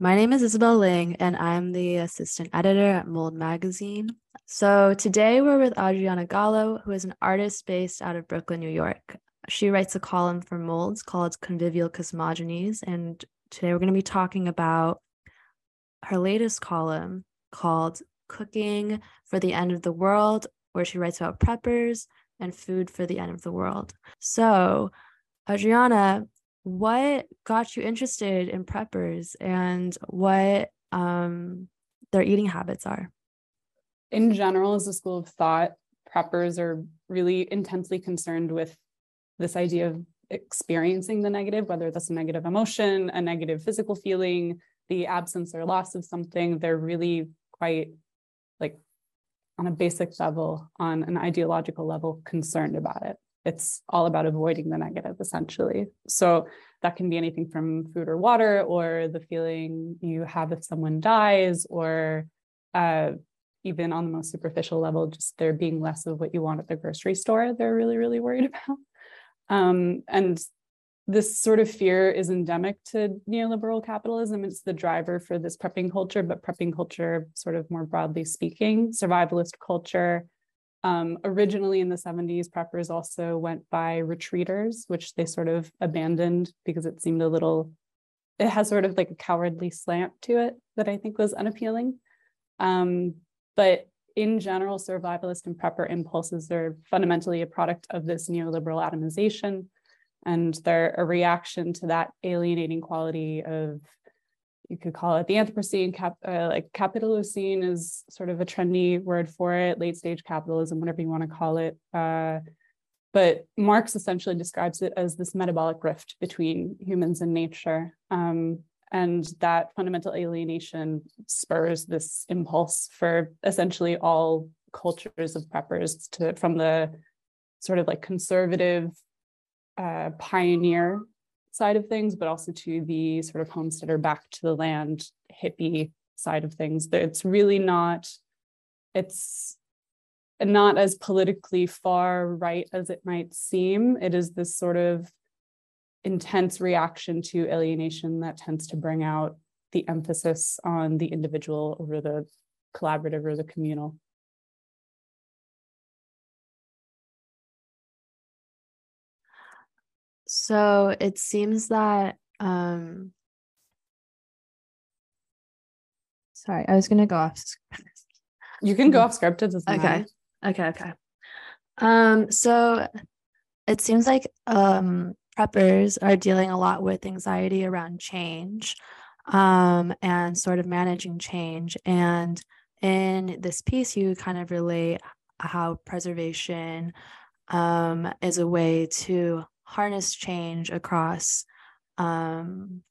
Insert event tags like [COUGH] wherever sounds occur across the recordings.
My name is Isabel Ling, and I'm the assistant editor at Mold Magazine. So today we're with Adriana Gallo, who is an artist based out of Brooklyn, New York. She writes a column for Molds called Convivial Cosmogonies, and today we're going to be talking about her latest column called Cooking for the End of the World, where she writes about preppers and food for the end of the world. So, Adriana, what got you interested in preppers and what um, their eating habits are? In general, as a school of thought, preppers are really intensely concerned with this idea of experiencing the negative, whether that's a negative emotion, a negative physical feeling, the absence or loss of something. They're really quite like on a basic level, on an ideological level, concerned about it. It's all about avoiding the negative, essentially. So that can be anything from food or water, or the feeling you have if someone dies, or uh, even on the most superficial level, just there being less of what you want at the grocery store. They're really, really worried [LAUGHS] about. Um, and this sort of fear is endemic to neoliberal capitalism. It's the driver for this prepping culture, but prepping culture, sort of more broadly speaking, survivalist culture. Um, originally in the 70s, preppers also went by retreaters, which they sort of abandoned because it seemed a little, it has sort of like a cowardly slant to it that I think was unappealing. Um, but in general, survivalist and prepper impulses are fundamentally a product of this neoliberal atomization and they're a reaction to that alienating quality of you could call it the Anthropocene, cap, uh, like Capitalocene is sort of a trendy word for it, late stage capitalism, whatever you want to call it. Uh, but Marx essentially describes it as this metabolic rift between humans and nature. Um, and that fundamental alienation spurs this impulse for essentially all cultures of preppers to from the sort of like conservative uh, pioneer side of things, but also to the sort of homesteader back to the land hippie side of things. It's really not, it's not as politically far right as it might seem. It is this sort of intense reaction to alienation that tends to bring out the emphasis on the individual over the collaborative or the communal. So it seems that um sorry, I was gonna go off script. You can go off script. It okay. Matter. Okay, okay. Um, so it seems like um preppers are dealing a lot with anxiety around change um and sort of managing change. And in this piece, you kind of relate how preservation um, is a way to harness change across um,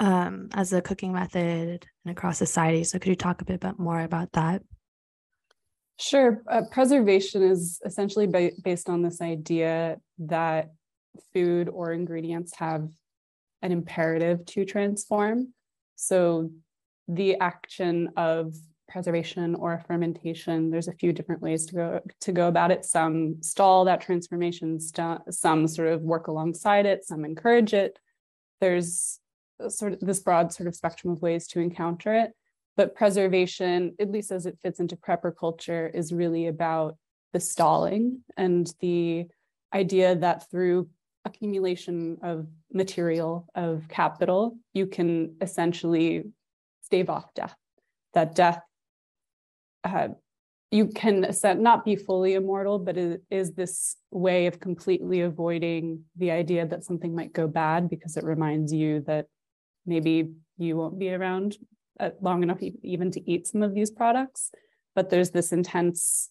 um, as a cooking method and across society. So, could you talk a bit more about that? Sure. Uh, preservation is essentially ba- based on this idea that food or ingredients have an imperative to transform. So, the action of preservation or fermentation. There's a few different ways to go to go about it. Some stall that transformation some sort of work alongside it some encourage it. There's sort of this broad sort of spectrum of ways to encounter it. But preservation at least as it fits into prepper culture is really about the stalling and the idea that through accumulation of material of capital you can essentially stave off death. That death uh, you can not be fully immortal, but it is this way of completely avoiding the idea that something might go bad because it reminds you that maybe you won't be around uh, long enough even to eat some of these products. But there's this intense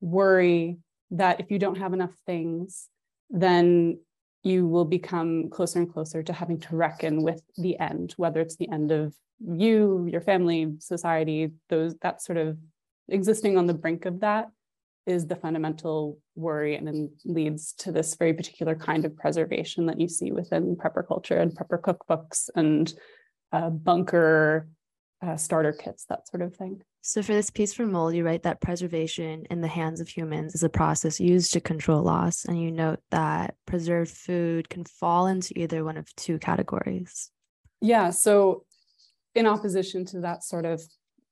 worry that if you don't have enough things, then you will become closer and closer to having to reckon with the end, whether it's the end of you, your family, society, those that sort of existing on the brink of that is the fundamental worry and then leads to this very particular kind of preservation that you see within prepper culture and prepper cookbooks and uh, bunker uh, starter kits, that sort of thing. So, for this piece from Mold, you write that preservation in the hands of humans is a process used to control loss. And you note that preserved food can fall into either one of two categories. Yeah. So, in opposition to that sort of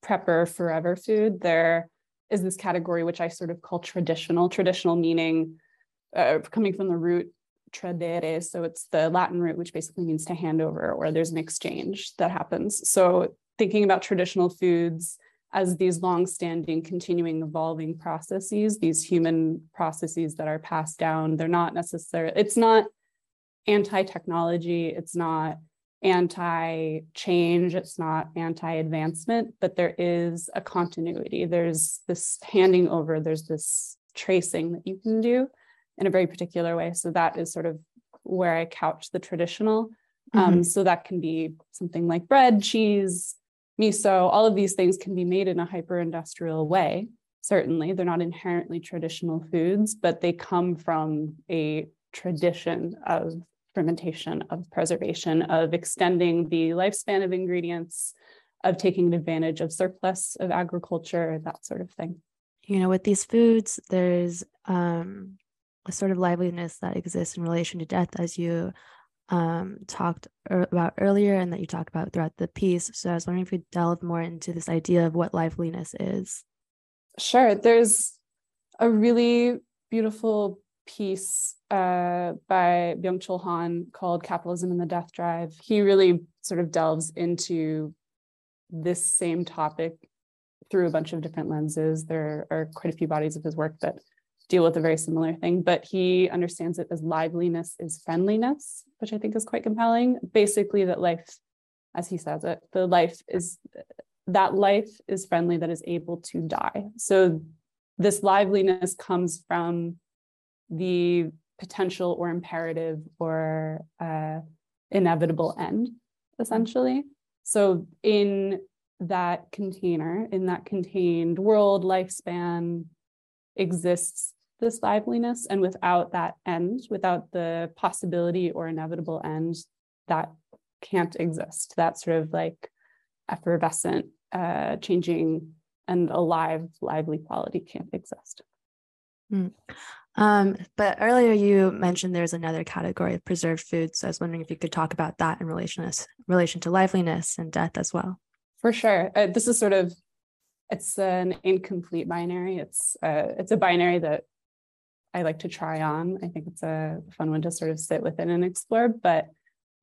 prepper forever food, there is this category which I sort of call traditional. Traditional meaning uh, coming from the root tradere. So it's the Latin root, which basically means to hand over, or there's an exchange that happens. So thinking about traditional foods as these long-standing, continuing, evolving processes, these human processes that are passed down, they're not necessarily, it's not anti-technology, it's not anti-change, it's not anti-advancement, but there is a continuity. There's this handing over, there's this tracing that you can do in a very particular way. So that is sort of where I couch the traditional. Um, mm-hmm. Um, so that can be something like bread, cheese, miso, all of these things can be made in a hyper industrial way. Certainly, they're not inherently traditional foods, but they come from a tradition of fermentation, of preservation, of extending the lifespan of ingredients, of taking advantage of surplus of agriculture, that sort of thing. You know, with these foods, there's um, a sort of liveliness that exists in relation to death, as you um, talked er- about earlier and that you talked about throughout the piece. So I was wondering if you delve more into this idea of what liveliness is. Sure. There's a really beautiful piece uh, by Byung Chul Han called Capitalism and the Death Drive. He really sort of delves into this same topic through a bunch of different lenses. There are quite a few bodies of his work that deal with a very similar thing, but he understands it as liveliness is friendliness, which I think is quite compelling. Basically, that life, as he says it, the life is that life is friendly that is able to die. So this liveliness comes from the potential or imperative or uh, inevitable end, essentially. So in that container, in that contained world, lifespan, exists this liveliness. And without that end, without the possibility or inevitable end, that can't exist. That sort of like effervescent, uh, changing, and alive, lively quality can't exist. Mm. Um, but earlier you mentioned there's another category of preserved foods. So I was wondering if you could talk about that in relation to, relation to liveliness and death as well. For sure. Uh, this is sort of it's an incomplete binary. It's uh, it's a binary that I like to try on. I think it's a fun one to sort of sit within and explore. But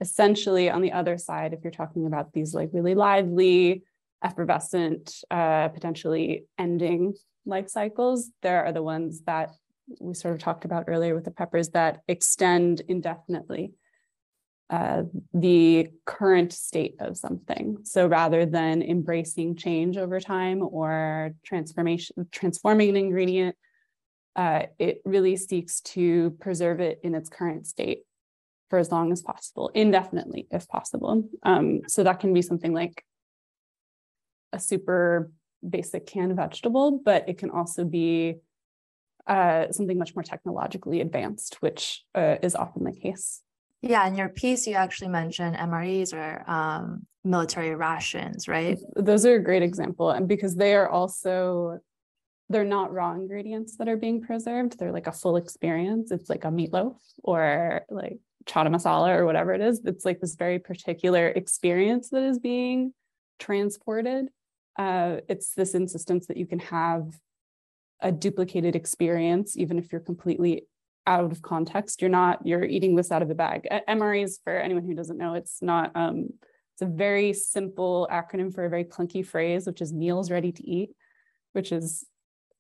essentially, on the other side, if you're talking about these like really lively, effervescent, uh, potentially ending life cycles, there are the ones that we sort of talked about earlier with the preppers that extend indefinitely uh, the current state of something. So rather than embracing change over time or transformation, transforming an ingredient, uh, it really seeks to preserve it in its current state for as long as possible, indefinitely, if possible. Um, so that can be something like a super basic canned vegetable, but it can also be uh, something much more technologically advanced, which uh, is often the case. Yeah, in your piece, you actually mentioned MREs or um, military rations, right? Those are a great example, and because they are also they're not raw ingredients that are being preserved. They're like a full experience. It's like a meatloaf or like chana masala or whatever it is. It's like this very particular experience that is being transported. Uh, it's this insistence that you can have a duplicated experience, even if you're completely out of context. You're not, you're eating this out of a bag. MREs, for anyone who doesn't know, it's not, um, it's a very simple acronym for a very clunky phrase, which is meals ready to eat, which is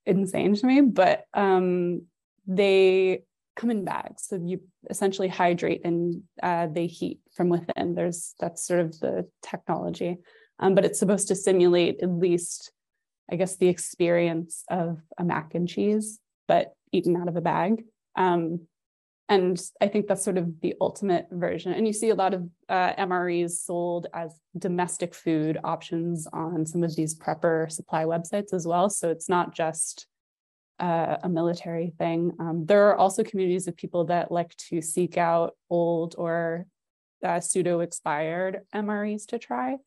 insane to me, but um, they come in bags. So you essentially hydrate and uh, they heat from within. There's that's sort of the technology, um, but it's supposed to simulate at least, I guess, the experience of a mac and cheese, but eaten out of a bag. Um, and I think that's sort of the ultimate version. And you see a lot of uh, MREs sold as domestic food options on some of these prepper supply websites as well. So it's not just uh, a military thing. Um, there are also communities of people that like to seek out old or uh, pseudo expired MREs to try.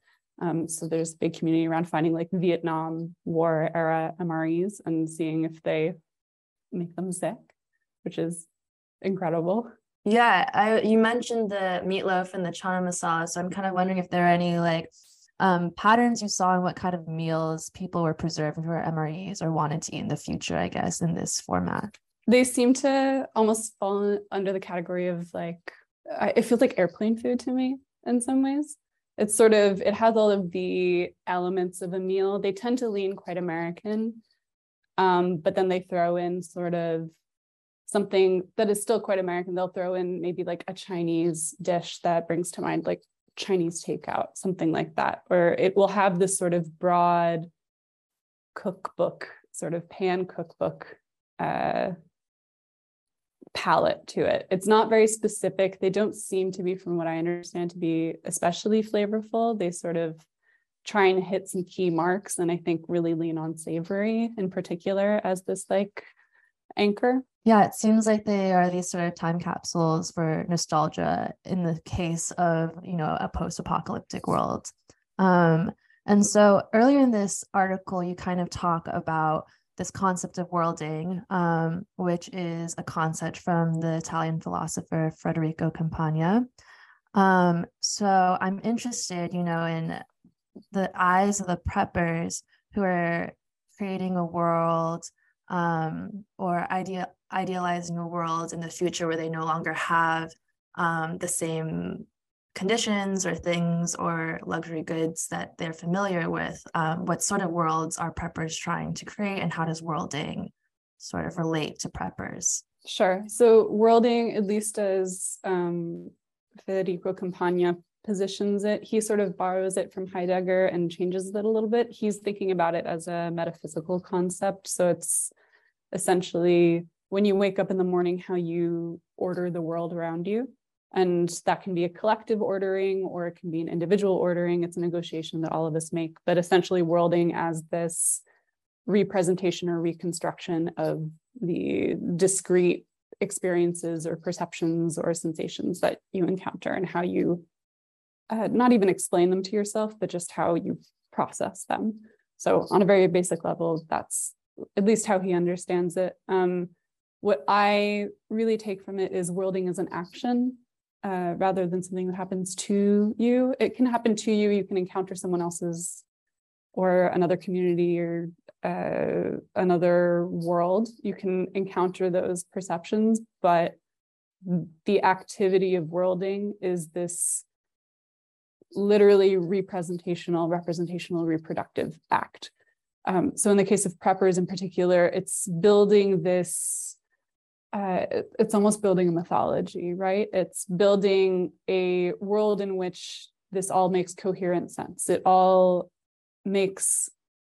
Um, so there's a big community around finding like Vietnam War era MREs and seeing if they make them sick which is incredible. Yeah, I you mentioned the meatloaf and the chana masala, so I'm kind of wondering if there are any like um, patterns you saw in what kind of meals people were preserving for MREs or wanted to eat in the future, I guess, in this format. They seem to almost fall under the category of like, it feels like airplane food to me in some ways. It's sort of, it has all of the elements of a meal. They tend to lean quite American, um, but then they throw in sort of something that is still quite American. They'll throw in maybe like a Chinese dish that brings to mind like Chinese takeout, something like that, or it will have this sort of broad cookbook, sort of pan cookbook uh, palette to it. It's not very specific. They don't seem to be, from what I understand, to be especially flavorful. They sort of try and hit some key marks, and I think really lean on savory in particular as this like anchor. Yeah, it seems like they are these sort of time capsules for nostalgia in the case of, you know, a post-apocalyptic world. Um, and so earlier in this article, you kind of talk about this concept of worlding, um, which is a concept from the Italian philosopher Federico Campagna. Um, so I'm interested, you know, in the eyes of the preppers who are creating a world um, or idea, idealizing a world in the future where they no longer have um, the same conditions or things or luxury goods that they're familiar with. Um, what sort of worlds are preppers trying to create, and how does worlding sort of relate to preppers? Sure. So, worlding, at least as um, Federico Campagna positions it, he sort of borrows it from Heidegger and changes it a little bit. He's thinking about it as a metaphysical concept. So, it's essentially when you wake up in the morning, how you order the world around you. And that can be a collective ordering or it can be an individual ordering. It's a negotiation that all of us make, but essentially worlding as this representation or reconstruction of the discrete experiences or perceptions or sensations that you encounter and how you uh, not even explain them to yourself, but just how you process them. So, on a very basic level, that's at least how he understands it. Um, what I really take from it is worlding as an action uh, rather than something that happens to you. It can happen to you. You can encounter someone else's or another community or uh, another world. You can encounter those perceptions, but the activity of worlding is this literally representational, representational, reproductive act. Um, so in the case of preppers in particular, it's building this, uh, it's almost building a mythology, right? It's building a world in which this all makes coherent sense. It all makes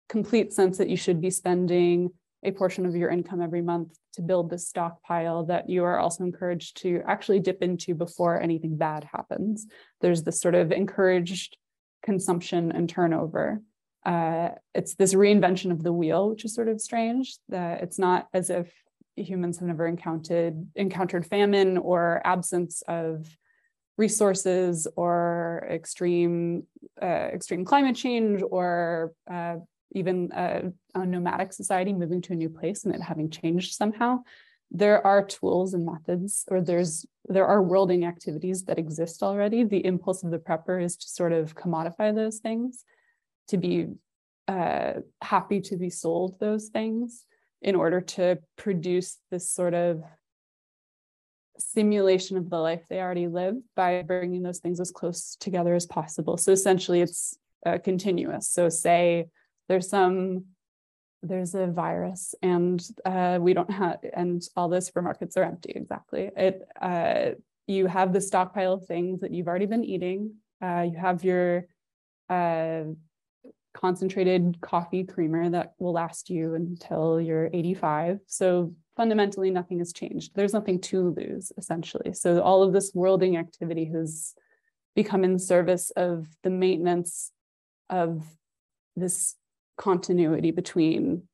complete sense that you should be spending a portion of your income every month to build this stockpile that you are also encouraged to actually dip into before anything bad happens. There's this sort of encouraged consumption and turnover uh, it's this reinvention of the wheel, which is sort of strange. That it's not as if humans have never encountered encountered famine or absence of resources or extreme uh, extreme climate change or uh, even a, a, nomadic society moving to a new place and it having changed somehow. There are tools and methods or there's there are worlding activities that exist already. The impulse of the prepper is to sort of commodify those things to be uh, happy to be sold those things in order to produce this sort of simulation of the life they already live by bringing those things as close together as possible. So essentially, it's uh, continuous. So, say there's some there's a virus and uh, we don't have and all the supermarkets are empty exactly it uh, you have the stockpile of things that you've already been eating uh, you have your uh, concentrated coffee creamer that will last you until you're 85. So fundamentally, nothing has changed. There's nothing to lose, essentially. So all of this worlding activity has become in service of the maintenance of this continuity between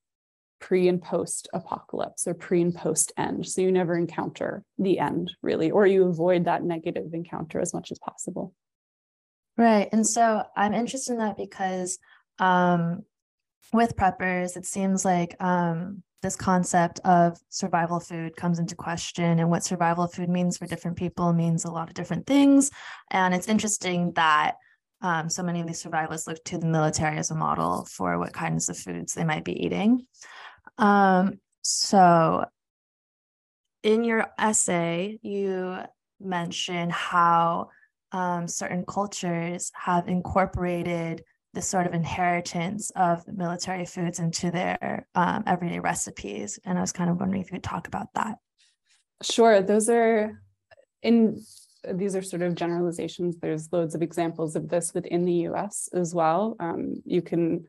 pre and post apocalypse or pre and post end. So you never encounter the end, really, or you avoid that negative encounter as much as possible. Right. And so I'm interested in that because um, with preppers, it seems like um, this concept of survival food comes into question and what survival food means for different people means a lot of different things. And it's interesting that um, so many of these survivalists look to the military as a model for what kinds of foods they might be eating. Um, so in your essay you mention how um, certain cultures have incorporated this sort of inheritance of military foods into their um, everyday recipes. And I was kind of wondering if you could talk about that. Sure. Those are in these are sort of generalizations. There's loads of examples of this within the US as well. Um, you can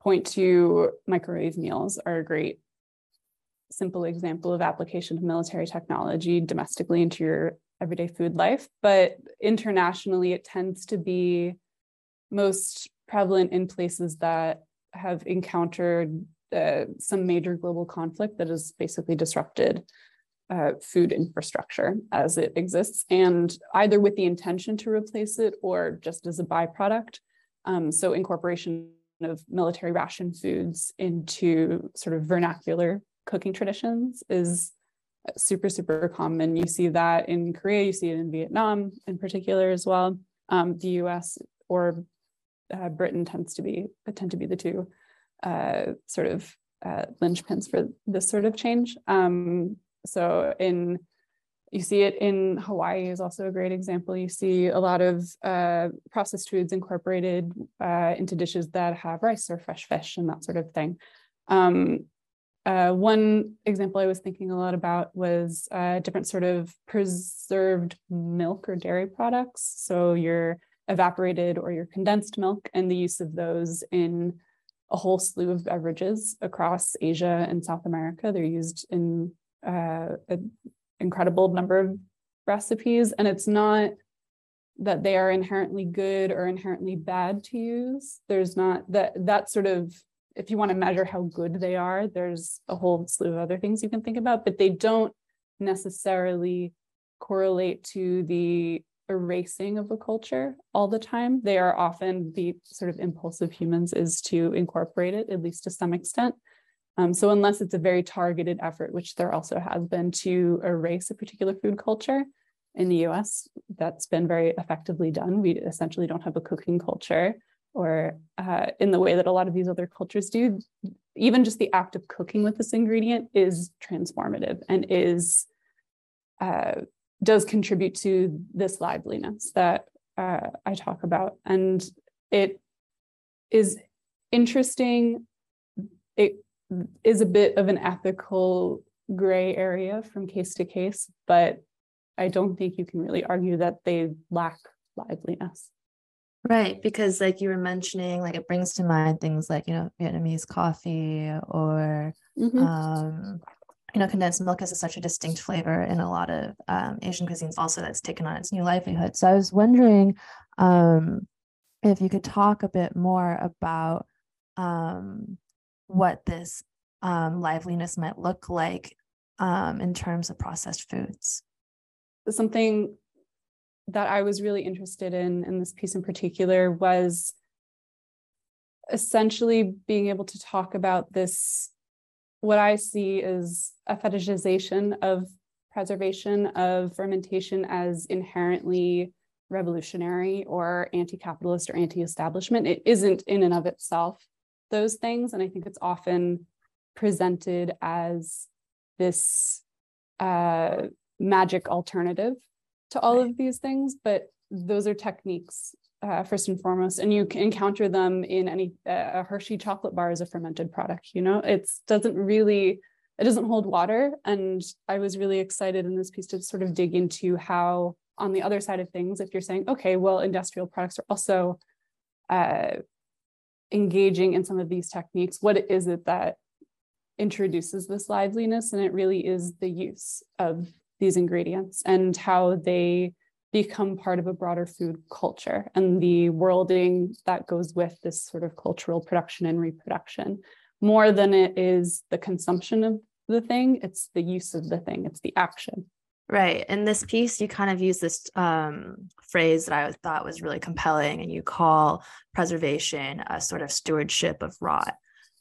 point to microwave meals are a great simple example of application of military technology domestically into your everyday food life. But internationally, it tends to be most prevalent in places that have encountered uh, some major global conflict that has basically disrupted uh, food infrastructure as it exists, and either with the intention to replace it or just as a byproduct. Um, so, incorporation of military ration foods into sort of vernacular cooking traditions is super, super common. You see that in Korea, you see it in Vietnam in particular as well. Um, the US or uh, Britain tends to be tend to be the two uh, sort of uh, linchpins for this sort of change. Um, so in you see it in Hawaii is also a great example. You see a lot of uh, processed foods incorporated uh, into dishes that have rice or fresh fish and that sort of thing. Um, uh, one example I was thinking a lot about was uh, different sort of preserved milk or dairy products. So your evaporated or your condensed milk and the use of those in a whole slew of beverages across Asia and South America. They're used in uh, an incredible number of recipes, and it's not that they are inherently good or inherently bad to use. There's not that that sort of if you want to measure how good they are, there's a whole slew of other things you can think about, but they don't necessarily correlate to the erasing of a culture all the time. They are often the sort of impulse of humans is to incorporate it, at least to some extent. Um, so unless it's a very targeted effort, which there also has been to erase a particular food culture in the US, that's been very effectively done. We essentially don't have a cooking culture or uh, in the way that a lot of these other cultures do. Even just the act of cooking with this ingredient is transformative and is uh, does contribute to this liveliness that uh, I talk about. And it is interesting. It is a bit of an ethical gray area from case to case, but I don't think you can really argue that they lack liveliness. Right, because like you were mentioning, like it brings to mind things like, you know, Vietnamese coffee or mm-hmm. um, you know, condensed milk has such a distinct flavor in a lot of um, Asian cuisines also that's taken on its new livelihood. So I was wondering um, if you could talk a bit more about um, what this um, liveliness might look like um, in terms of processed foods. Something that I was really interested in in this piece in particular was essentially being able to talk about this what I see is a fetishization of preservation of fermentation as inherently revolutionary or anti-capitalist or anti-establishment. It isn't in and of itself those things, and I think it's often presented as this uh, magic alternative to all right. of these things, but those are techniques uh, first and foremost, and you encounter them in any uh, a Hershey chocolate bar is a fermented product. You know, it doesn't really it doesn't hold water, and I was really excited in this piece to sort of dig into how on the other side of things, if you're saying, okay, well, industrial products are also uh, engaging in some of these techniques, what is it that introduces this liveliness? And it really is the use of these ingredients and how they become part of a broader food culture and the worlding that goes with this sort of cultural production and reproduction. More than it is the consumption of the thing it's the use of the thing it's the action. Right in this piece you kind of use this um, phrase that i thought was really compelling and you call preservation a sort of stewardship of rot.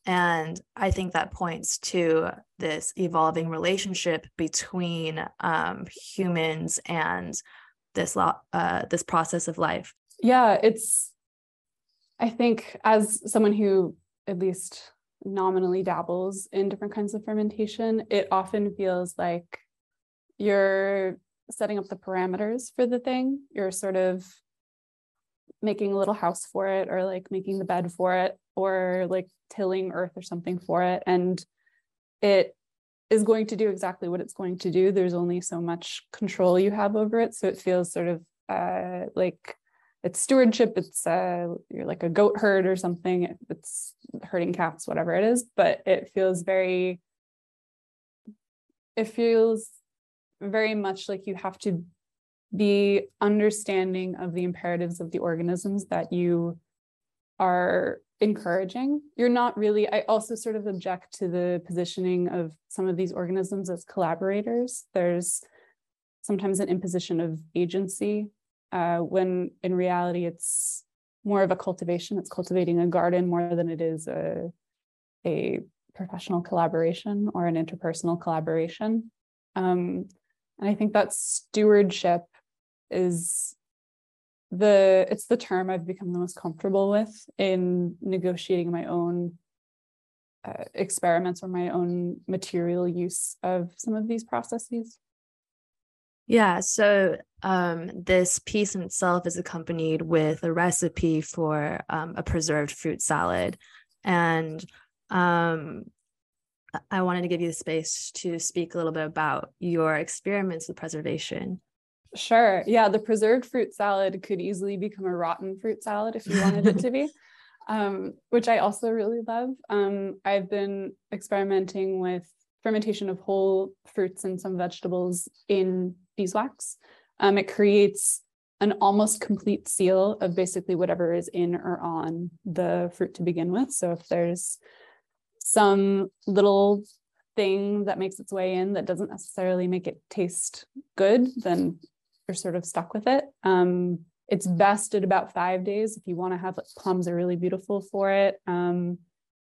And I think that points to this evolving relationship between um, humans and this uh, this process of life. Yeah, it's. I think as someone who at least nominally dabbles in different kinds of fermentation, it often feels like you're setting up the parameters for the thing. You're sort of making a little house for it or like making the bed for it or like tilling earth or something for it and it is going to do exactly what it's going to do. There's only so much control you have over it. So it feels sort of uh, like it's stewardship it's uh, you're like a goat herd or something it's herding cats whatever it is but it feels very it feels very much like you have to be understanding of the imperatives of the organisms that you are encouraging. You're not really, I also sort of object to the positioning of some of these organisms as collaborators. There's sometimes an imposition of agency uh, when in reality it's more of a cultivation. It's cultivating a garden more than it is a, a professional collaboration or an interpersonal collaboration. Um, and I think that stewardship is the it's the term I've become the most comfortable with in negotiating my own uh, experiments or my own material use of some of these processes. Yeah, so um, this piece in itself is accompanied with a recipe for um, a preserved fruit salad. And um, I wanted to give you the space to speak a little bit about your experiments with preservation. Sure. Yeah, the preserved fruit salad could easily become a rotten fruit salad if you wanted it to be, [LAUGHS] um, which I also really love. Um, I've been experimenting with fermentation of whole fruits and some vegetables in beeswax. Um, it creates an almost complete seal of basically whatever is in or on the fruit to begin with. So if there's some little thing that makes its way in that doesn't necessarily make it taste good, then you're sort of stuck with it. Um, it's best at about five days if you want to have plums are really beautiful for it. Um,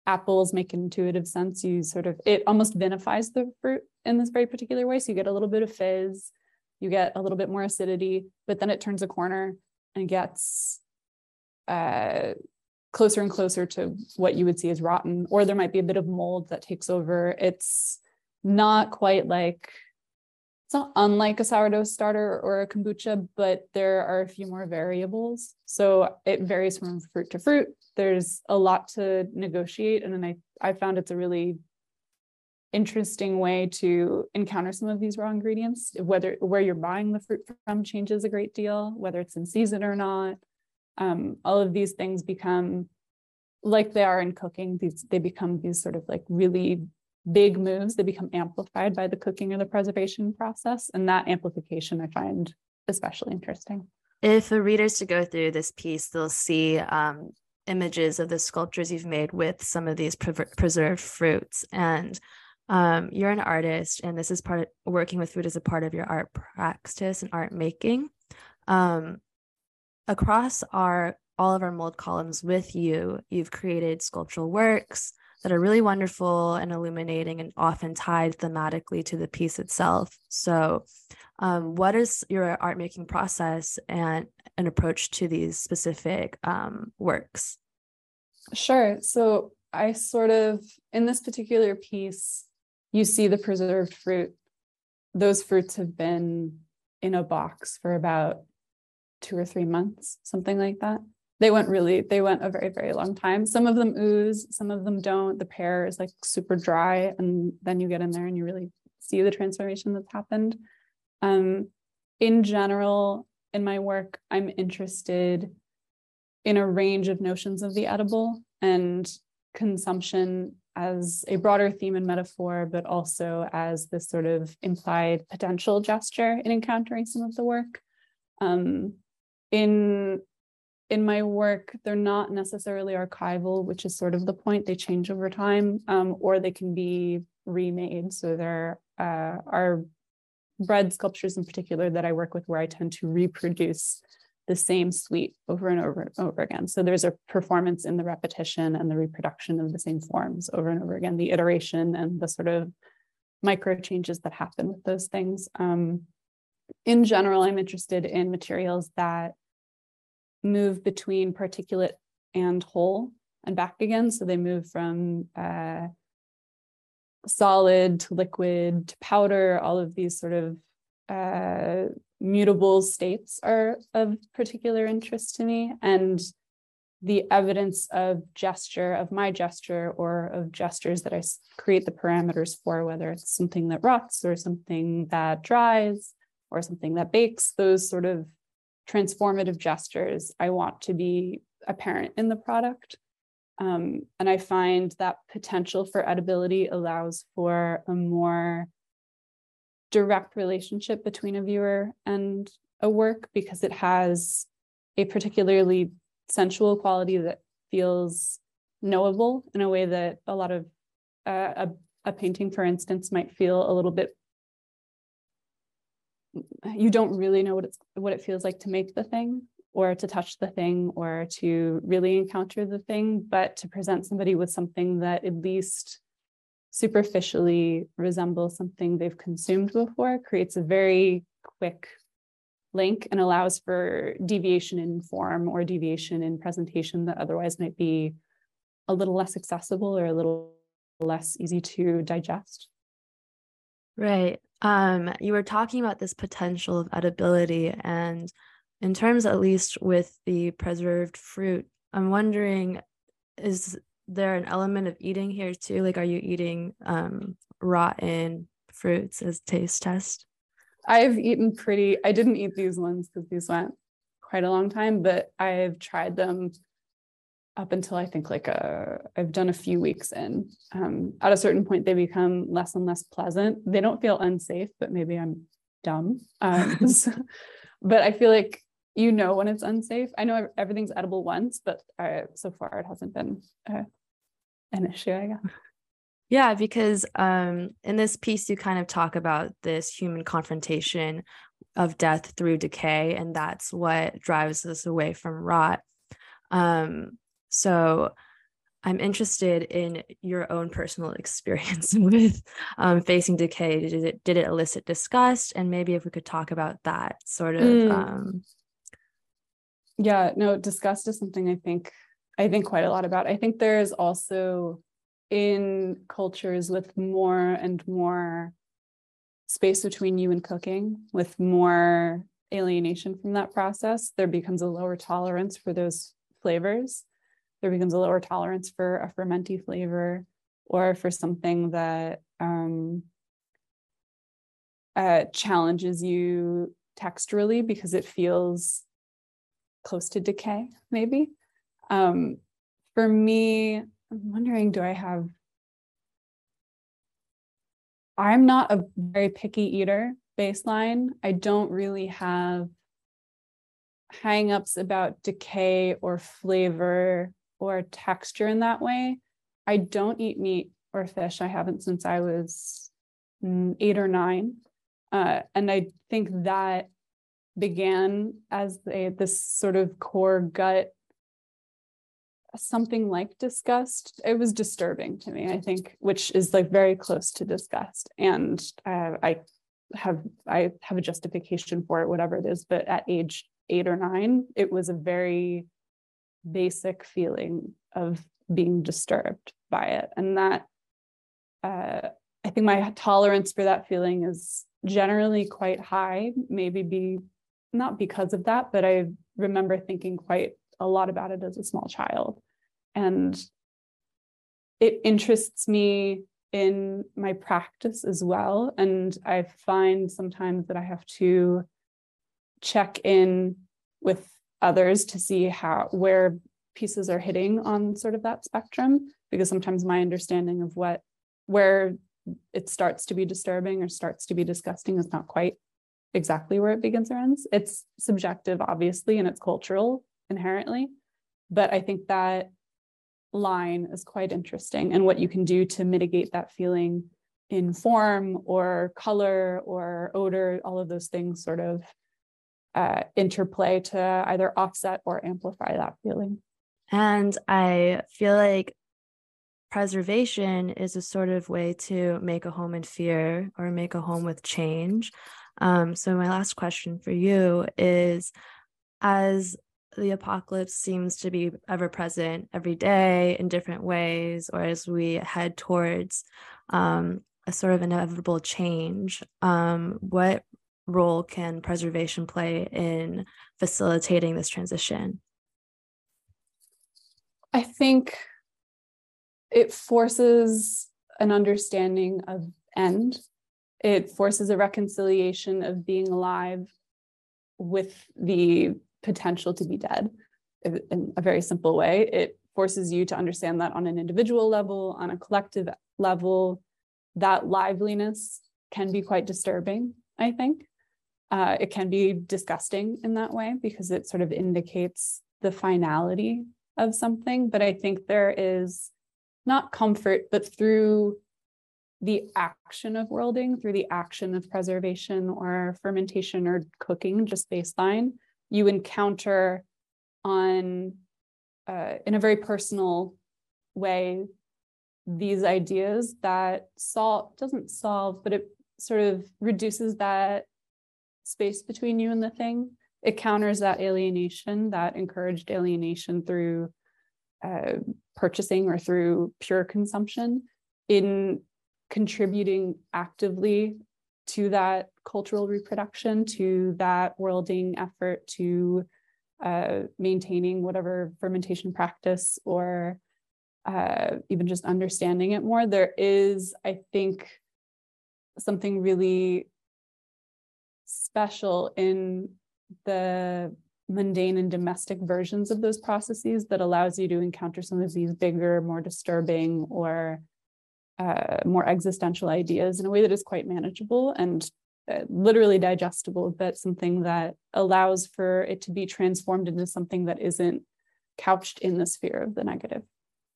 apples make intuitive sense. You sort of it almost vinifies the fruit in this very particular way. So you get a little bit of fizz, you get a little bit more acidity, but then it turns a corner and gets uh, closer and closer to what you would see as rotten. Or there might be a bit of mold that takes over. It's not quite like it's not unlike a sourdough starter or a kombucha, but there are a few more variables. So it varies from fruit to fruit. There's a lot to negotiate. And then I, I found it's a really interesting way to encounter some of these raw ingredients, whether where you're buying the fruit from changes a great deal, whether it's in season or not. Um, all of these things become like they are in cooking, these they become these sort of like really big moves, they become amplified by the cooking or the preservation process. And that amplification I find especially interesting. If the readers to go through this piece, they'll see um, images of the sculptures you've made with some of these pre- preserved fruits. And um, you're an artist, and this is part of working with food as a part of your art practice and art making. Um, across our all of our mold columns with you, you've created sculptural works, that are really wonderful and illuminating and often tied thematically to the piece itself. So, um, what is your art making process and an approach to these specific um, works? Sure. So, I sort of, in this particular piece, you see the preserved fruit. Those fruits have been in a box for about two or three months, something like that they went really they went a very very long time. Some of them ooze some of them don't. The pear is like super dry and then you get in there and you really see the transformation that's happened. Um, in general in my work i'm interested in a range of notions of the edible and consumption as a broader theme and metaphor but also as this sort of implied potential gesture in encountering some of the work. Um, in in my work, they're not necessarily archival, which is sort of the point. They change over time, um, or they can be remade. So there uh, are bread sculptures in particular that I work with where I tend to reproduce the same suite over and over and over again. So there's a performance in the repetition and the reproduction of the same forms over and over again, the iteration and the sort of micro changes that happen with those things. Um, in general, I'm interested in materials that move between particulate and whole and back again. So they move from uh, solid to liquid to powder, all of these sort of uh, mutable states are of particular interest to me. And the evidence of gesture, of my gesture, or of gestures that I create the parameters for, whether it's something that rots or something that dries or something that bakes, those sort of transformative gestures I want to be apparent in the product. Um, and I find that potential for edibility allows for a more direct relationship between a viewer and a work because it has a particularly sensual quality that feels knowable in a way that a lot of uh, a, a painting, for instance, might feel a little bit you don't really know what it's what it feels like to make the thing or to touch the thing or to really encounter the thing but to present somebody with something that at least superficially resembles something they've consumed before creates a very quick link and allows for deviation in form or deviation in presentation that otherwise might be a little less accessible or a little less easy to digest. Right um, you were talking about this potential of edibility, and in terms, at least with the preserved fruit, I'm wondering, is there an element of eating here too? Like, are you eating um, rotten fruits as taste test? I've eaten pretty. I didn't eat these ones because these went quite a long time, but I've tried them up until I think like a, uh, I've done a few weeks in. Um, at a certain point, they become less and less pleasant. They don't feel unsafe, but maybe I'm dumb. Um, [LAUGHS] so, but I feel like you know when it's unsafe. I know everything's edible once, but I, so far it hasn't been uh, an issue. I guess. Yeah, because um, in this piece, you kind of talk about this human confrontation of death through decay, and that's what drives us away from rot. Um, so I'm interested in your own personal [LAUGHS] experience with um, facing decay. Did it did it elicit disgust? And maybe if we could talk about that sort of. Mm. Um... yeah, no, disgust is something I think I think quite a lot about. I think there is also in cultures with more and more space between you and cooking, with more alienation from that process, there becomes a lower tolerance for those flavors there becomes a lower tolerance for a fermenty flavor or for something that um, uh, challenges you texturally because it feels close to decay, maybe. Um, for me, I'm wondering do I have. I'm not a very picky eater baseline. I don't really have hangups about decay or flavor or texture in that way. I don't eat meat or fish. I haven't since I was eight or nine. Uh, and I think that began as a, this sort of core gut, something like disgust. It was disturbing to me, I think, which is like very close to disgust. And uh, I have I have a justification for it, whatever it is. But at age eight or nine, it was a very basic feeling of being disturbed by it. And that, uh, I think my tolerance for that feeling is generally quite high, maybe be not because of that, but I remember thinking quite a lot about it as a small child. And it interests me in my practice as well. And I find sometimes that I have to check in with others to see how where pieces are hitting on sort of that spectrum because sometimes my understanding of what where it starts to be disturbing or starts to be disgusting is not quite exactly where it begins or ends. It's subjective obviously and it's cultural inherently but i think that line is quite interesting and what you can do to mitigate that feeling in form or color or odor all of those things sort of uh, interplay to either offset or amplify that feeling. And I feel like preservation is a sort of way to make a home in fear or make a home with change. Um, so, my last question for you is as the apocalypse seems to be ever present every day in different ways, or as we head towards um, a sort of inevitable change, um, what role can preservation play in facilitating this transition? I think it forces an understanding of end. It forces a reconciliation of being alive with the potential to be dead in a very simple way. It forces you to understand that on an individual level, on a collective level, that liveliness can be quite disturbing, I think. Uh, it can be disgusting in that way because it sort of indicates the finality of something. But I think there is not comfort, but through the action of worlding, through the action of preservation or fermentation or cooking, just baseline, you encounter on uh, in a very personal way these ideas that salt doesn't solve but it sort of reduces that space between you and the thing it counters that alienation that encouraged alienation through uh, purchasing or through pure consumption in contributing actively to that cultural reproduction, to that worlding effort, to uh, maintaining whatever fermentation practice or uh, even just understanding it more. There is, I think, something really special in the mundane and domestic versions of those processes that allows you to encounter some of these bigger, more disturbing or uh, more existential ideas in a way that is quite manageable and uh, literally digestible, but something that allows for it to be transformed into something that isn't couched in the sphere of the negative.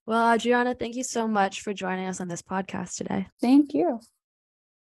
Well, Adriana, thank you so much for joining us on this podcast today. Thank you.